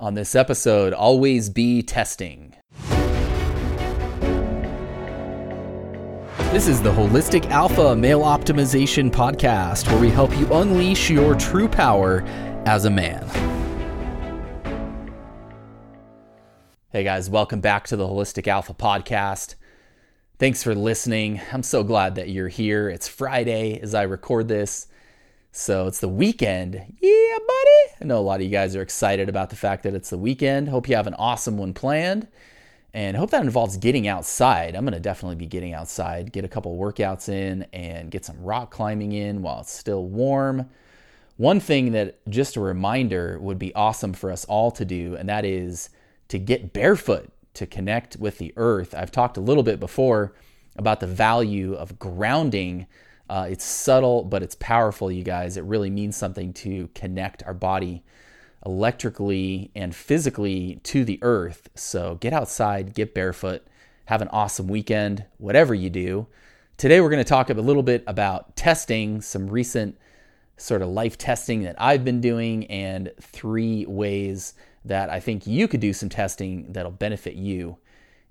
On this episode, always be testing. This is the Holistic Alpha Male Optimization Podcast, where we help you unleash your true power as a man. Hey guys, welcome back to the Holistic Alpha Podcast. Thanks for listening. I'm so glad that you're here. It's Friday as I record this. So it's the weekend. Yeah, buddy. I know a lot of you guys are excited about the fact that it's the weekend. Hope you have an awesome one planned. And hope that involves getting outside. I'm going to definitely be getting outside, get a couple workouts in, and get some rock climbing in while it's still warm. One thing that, just a reminder, would be awesome for us all to do, and that is to get barefoot to connect with the earth. I've talked a little bit before about the value of grounding. Uh, it's subtle, but it's powerful, you guys. It really means something to connect our body electrically and physically to the earth. So get outside, get barefoot, have an awesome weekend, whatever you do. Today, we're going to talk a little bit about testing, some recent sort of life testing that I've been doing, and three ways that I think you could do some testing that'll benefit you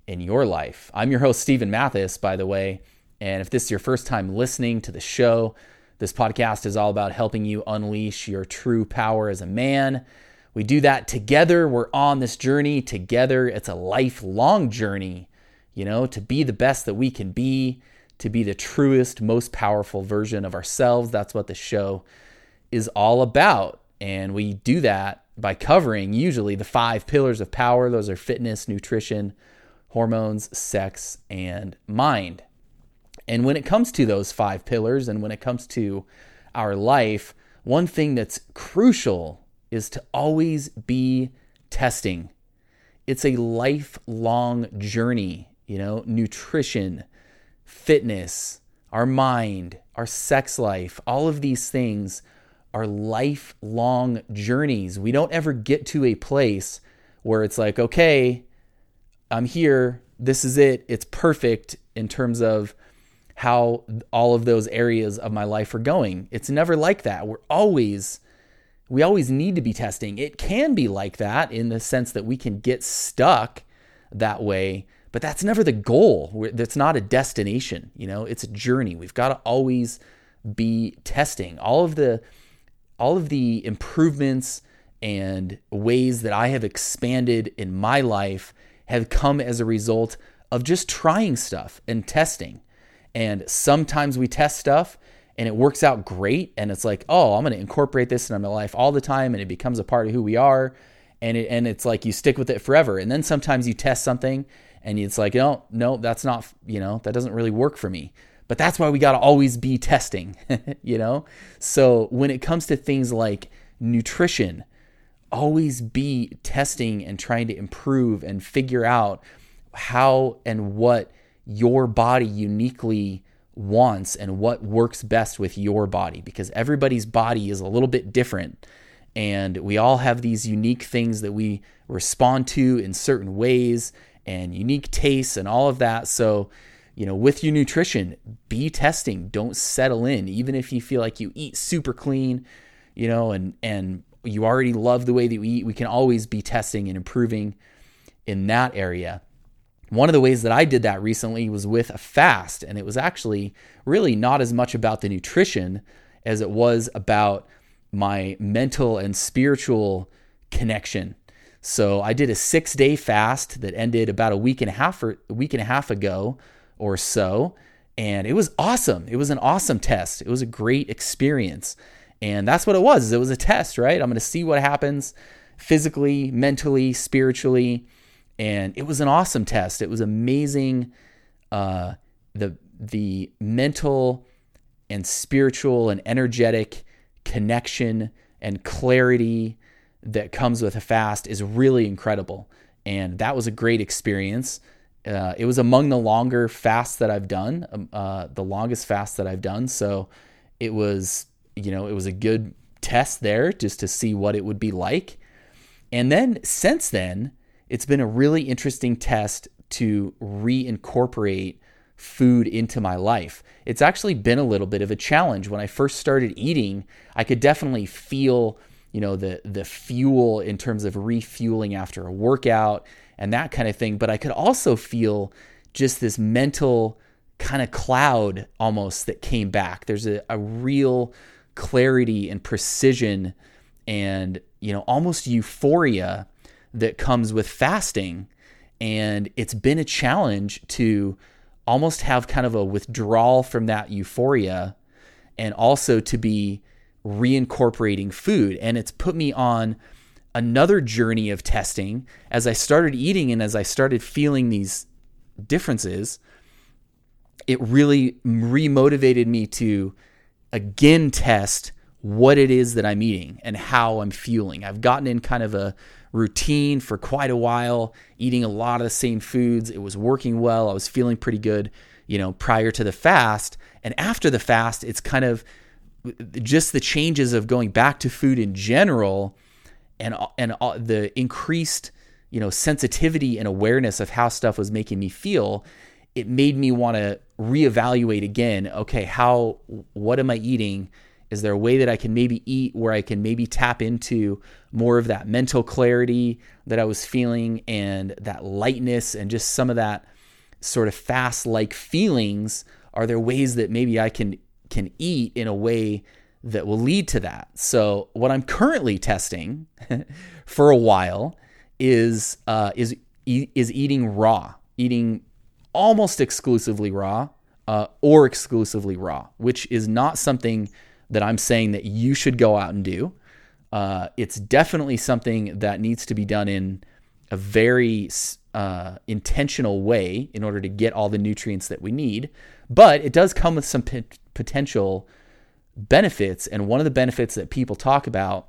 in your life. I'm your host, Steven Mathis, by the way. And if this is your first time listening to the show, this podcast is all about helping you unleash your true power as a man. We do that together. We're on this journey together. It's a lifelong journey, you know, to be the best that we can be, to be the truest, most powerful version of ourselves. That's what the show is all about. And we do that by covering usually the five pillars of power. Those are fitness, nutrition, hormones, sex, and mind. And when it comes to those five pillars and when it comes to our life, one thing that's crucial is to always be testing. It's a lifelong journey, you know, nutrition, fitness, our mind, our sex life, all of these things are lifelong journeys. We don't ever get to a place where it's like, okay, I'm here, this is it, it's perfect in terms of how all of those areas of my life are going. It's never like that. We're always we always need to be testing. It can be like that in the sense that we can get stuck that way, but that's never the goal. That's not a destination, you know, it's a journey. We've got to always be testing. All of the all of the improvements and ways that I have expanded in my life have come as a result of just trying stuff and testing. And sometimes we test stuff and it works out great. And it's like, oh, I'm going to incorporate this in my life all the time. And it becomes a part of who we are. And, it, and it's like you stick with it forever. And then sometimes you test something and it's like, no, no, that's not, you know, that doesn't really work for me. But that's why we got to always be testing, you know? So when it comes to things like nutrition, always be testing and trying to improve and figure out how and what your body uniquely wants and what works best with your body because everybody's body is a little bit different and we all have these unique things that we respond to in certain ways and unique tastes and all of that so you know, with your nutrition, be testing. Don't settle in. Even if you feel like you eat super clean, you know, and and you already love the way that we eat, we can always be testing and improving in that area. One of the ways that I did that recently was with a fast, and it was actually really not as much about the nutrition as it was about my mental and spiritual connection. So I did a six day fast that ended about a week and a half or a week and a half ago or so. And it was awesome. It was an awesome test. It was a great experience. And that's what it was. It was a test, right? I'm going to see what happens physically, mentally, spiritually. And it was an awesome test. It was amazing. Uh, the the mental and spiritual and energetic connection and clarity that comes with a fast is really incredible. And that was a great experience. Uh, it was among the longer fasts that I've done, um, uh, the longest fast that I've done. So it was, you know, it was a good test there just to see what it would be like. And then since then, it's been a really interesting test to reincorporate food into my life. It's actually been a little bit of a challenge. When I first started eating, I could definitely feel you know, the the fuel in terms of refueling after a workout and that kind of thing. But I could also feel just this mental kind of cloud almost that came back. There's a, a real clarity and precision and, you know, almost euphoria that comes with fasting. And it's been a challenge to almost have kind of a withdrawal from that euphoria and also to be reincorporating food. And it's put me on another journey of testing as I started eating and as I started feeling these differences. It really remotivated me to again test what it is that I'm eating and how I'm fueling. I've gotten in kind of a routine for quite a while, eating a lot of the same foods. It was working well. I was feeling pretty good, you know, prior to the fast. And after the fast, it's kind of just the changes of going back to food in general and and the increased, you know, sensitivity and awareness of how stuff was making me feel. It made me want to reevaluate again, okay, how what am I eating? Is there a way that I can maybe eat where I can maybe tap into more of that mental clarity that I was feeling and that lightness and just some of that sort of fast like feelings? Are there ways that maybe I can can eat in a way that will lead to that? So what I'm currently testing for a while is uh, is is eating raw, eating almost exclusively raw uh, or exclusively raw, which is not something that I'm saying that you should go out and do. Uh, it's definitely something that needs to be done in a very uh, intentional way in order to get all the nutrients that we need. But it does come with some p- potential benefits. And one of the benefits that people talk about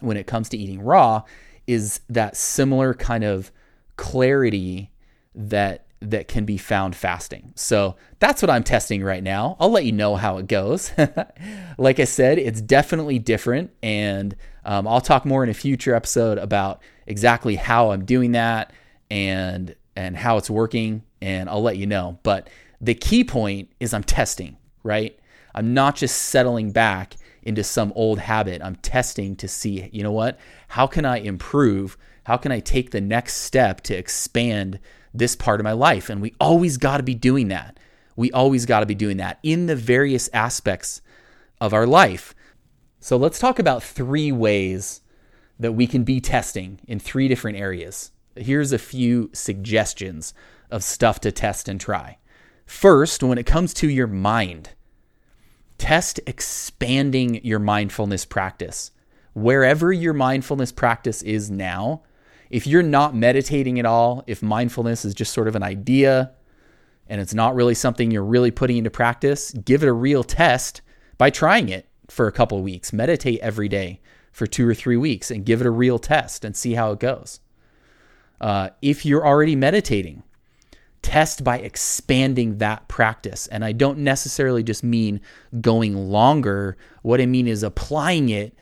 when it comes to eating raw is that similar kind of clarity that that can be found fasting. So that's what I'm testing right now. I'll let you know how it goes. like I said, it's definitely different. And um, I'll talk more in a future episode about exactly how I'm doing that and and how it's working and I'll let you know. But the key point is I'm testing, right? I'm not just settling back into some old habit. I'm testing to see, you know what? How can I improve? How can I take the next step to expand this part of my life. And we always got to be doing that. We always got to be doing that in the various aspects of our life. So let's talk about three ways that we can be testing in three different areas. Here's a few suggestions of stuff to test and try. First, when it comes to your mind, test expanding your mindfulness practice. Wherever your mindfulness practice is now, if you're not meditating at all, if mindfulness is just sort of an idea and it's not really something you're really putting into practice, give it a real test by trying it for a couple of weeks. Meditate every day for two or three weeks and give it a real test and see how it goes. Uh, if you're already meditating, test by expanding that practice. And I don't necessarily just mean going longer. What I mean is applying it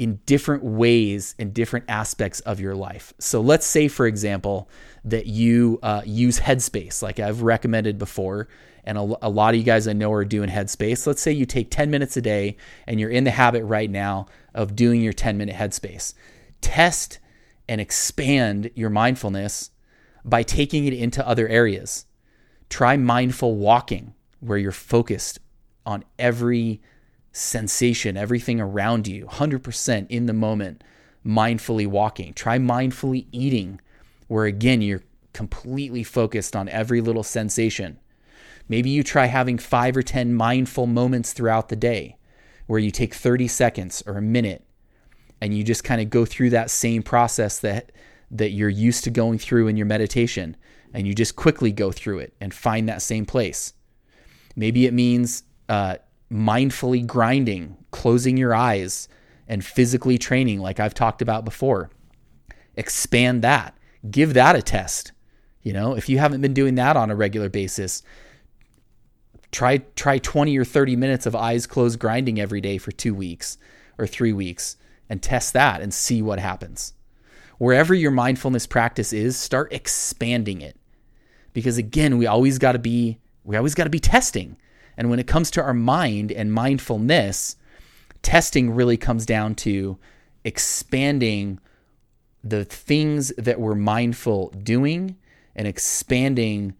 in different ways in different aspects of your life. So let's say, for example, that you uh, use Headspace, like I've recommended before, and a, a, lot of you guys I know are doing Headspace. Let's say you take 10 minutes a day and you're in the habit right now of doing your 10 minute Headspace. Test and expand your mindfulness by taking it into other areas. Try mindful walking, where you're focused on every sensation, everything around you, 100% in the moment, mindfully walking. Try mindfully eating, where again, you're completely focused on every little sensation. Maybe you try having five or 10 mindful moments throughout the day where you take 30 seconds or a minute and you just kind of go through that same process that, that you're used to going through in your meditation and you just quickly go through it and find that same place. Maybe it means uh, mindfully grinding, closing your eyes, and physically training, like I've talked about before. Expand that. Give that a test. You know, if you haven't been doing that on a regular basis, try try 20 or 30 minutes of eyes closed grinding every day for 2 weeks or 3 weeks and test that and see what happens. Wherever your mindfulness practice is, start expanding it. Because again, we always got to be we always got to be testing. And when it comes to our mind and mindfulness, testing really comes down to expanding the things that we're mindful doing and expanding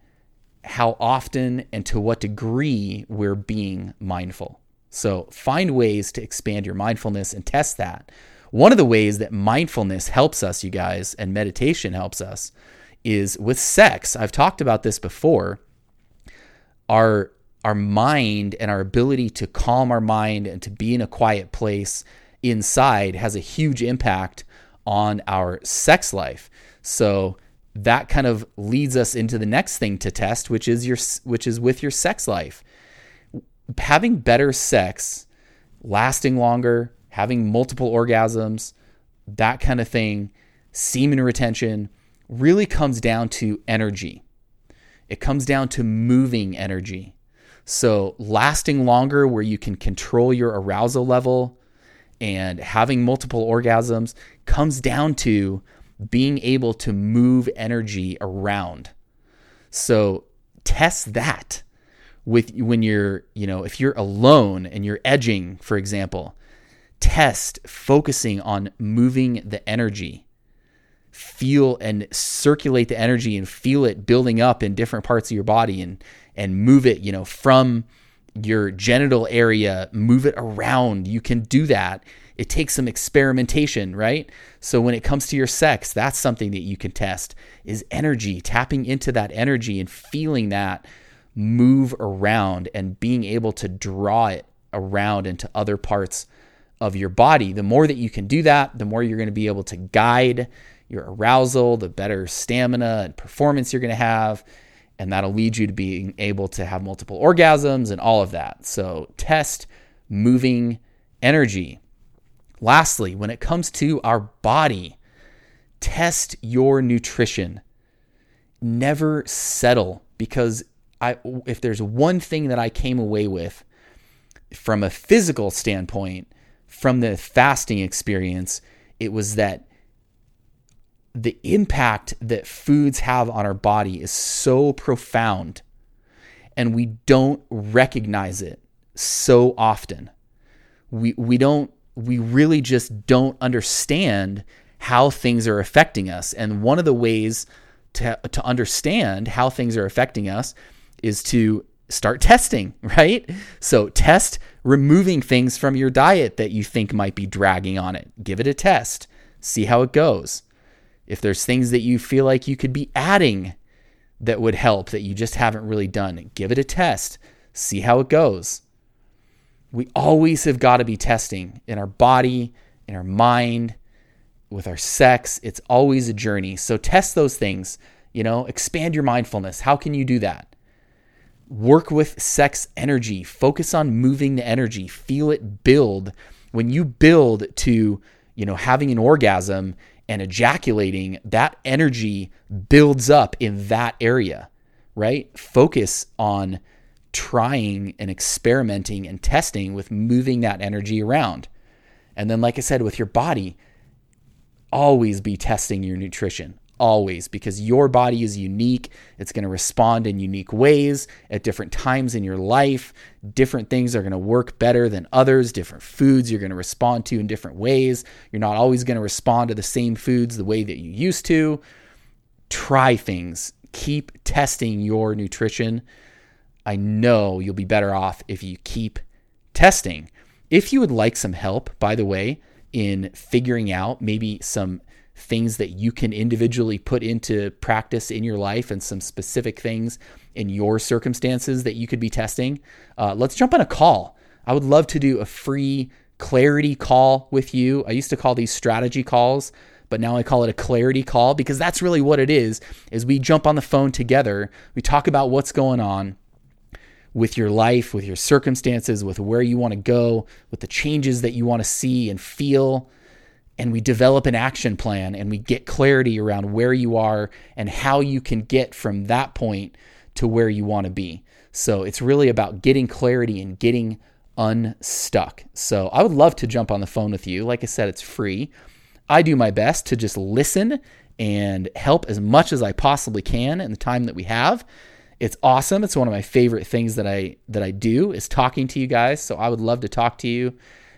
how often and to what degree we're being mindful. So find ways to expand your mindfulness and test that. One of the ways that mindfulness helps us, you guys, and meditation helps us is with sex. I've talked about this before. Our our mind and our ability to calm our mind and to be in a quiet place inside has a huge impact on our sex life. So that kind of leads us into the next thing to test, which is your which is with your sex life. Having better sex, lasting longer, having multiple orgasms, that kind of thing, semen retention really comes down to energy. It comes down to moving energy. So, lasting longer where you can control your arousal level and having multiple orgasms comes down to being able to move energy around. So, test that with when you're, you know, if you're alone and you're edging, for example, test focusing on moving the energy feel and circulate the energy and feel it building up in different parts of your body and and move it, you know, from your genital area, move it around. You can do that. It takes some experimentation, right? So when it comes to your sex, that's something that you can test is energy, tapping into that energy and feeling that move around and being able to draw it around into other parts of your body. The more that you can do that, the more you're going to be able to guide your arousal, the better stamina and performance you're going to have. And that'll lead you to being able to have multiple orgasms and all of that. So, test moving energy. Lastly, when it comes to our body, test your nutrition. Never settle because I, if there's one thing that I came away with from a physical standpoint from the fasting experience, it was that the impact that foods have on our body is so profound and we don't recognize it so often. We we don't we really just don't understand how things are affecting us. And one of the ways to to understand how things are affecting us is to start testing, right? So test removing things from your diet that you think might be dragging on it. Give it a test. See how it goes if there's things that you feel like you could be adding that would help that you just haven't really done, give it a test, see how it goes. We always have got to be testing in our body, in our mind, with our sex. It's always a journey. So test those things, you know, expand your mindfulness. How can you do that? Work with sex energy, focus on moving the energy, feel it build. When you build to, you know, having an orgasm, and ejaculating, that energy builds up in that area, right? Focus on trying and experimenting and testing with moving that energy around. And then, like I said, with your body, always be testing your nutrition always because your body is unique. It's going to respond in unique ways at different times in your life. Different things are going to work better than others. Different foods you're going to respond to in different ways. You're not always going to respond to the same foods the way that you used to. Try things, keep testing your nutrition. I know you'll be better off if you keep testing. If you would like some help, by the way, in figuring out maybe some things that you can individually put into practice in your life and some specific things in your circumstances that you could be testing, uh, let's jump on a call. I would love to do a free clarity call with you. I used to call these strategy calls, but now I call it a clarity call because that's really what it is is we jump on the phone together, we talk about what's going on with your life, with your circumstances, with where you want to go, with the changes that you want to see and feel and we develop an action plan and we get clarity around where you are and how you can get from that point to where you want to be. So it's really about getting clarity and getting unstuck. So I would love to jump on the phone with you. Like I said, it's free. I do my best to just listen and help as much as I possibly can in the time that we have. It's awesome. It's one of my favorite things that I that I do is talking to you guys. So I would love to talk to you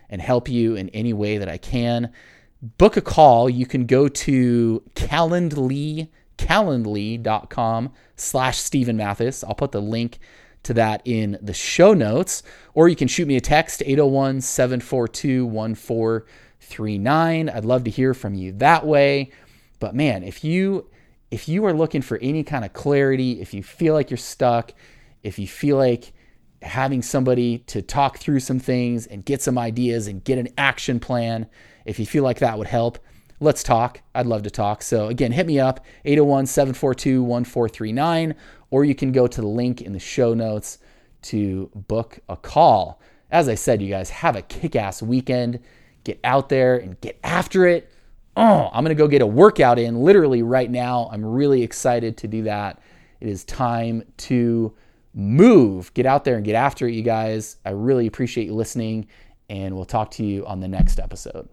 and help you in any way that I can book a call, you can go to Calendly, calendly.com slash Steven Mathis. I'll put the link to that in the show notes, or you can shoot me a text, 801 742 1439. I'd love to hear from you that way. But man, if you if you are looking for any kind of clarity, if you feel like you're stuck, if you feel like having somebody to talk through some things and get some ideas and get an action plan, if you feel like that would help, let's talk. I'd love to talk. So, again, hit me up 801 742 1439, or you can go to the link in the show notes to book a call. As I said, you guys have a kick ass weekend. Get out there and get after it oh, I'm going to go get a workout in literally right now. I'm really excited to do that. It is time to move. Get out there and get after it, you guys. I really appreciate you listening, and we'll talk to you on the next episode.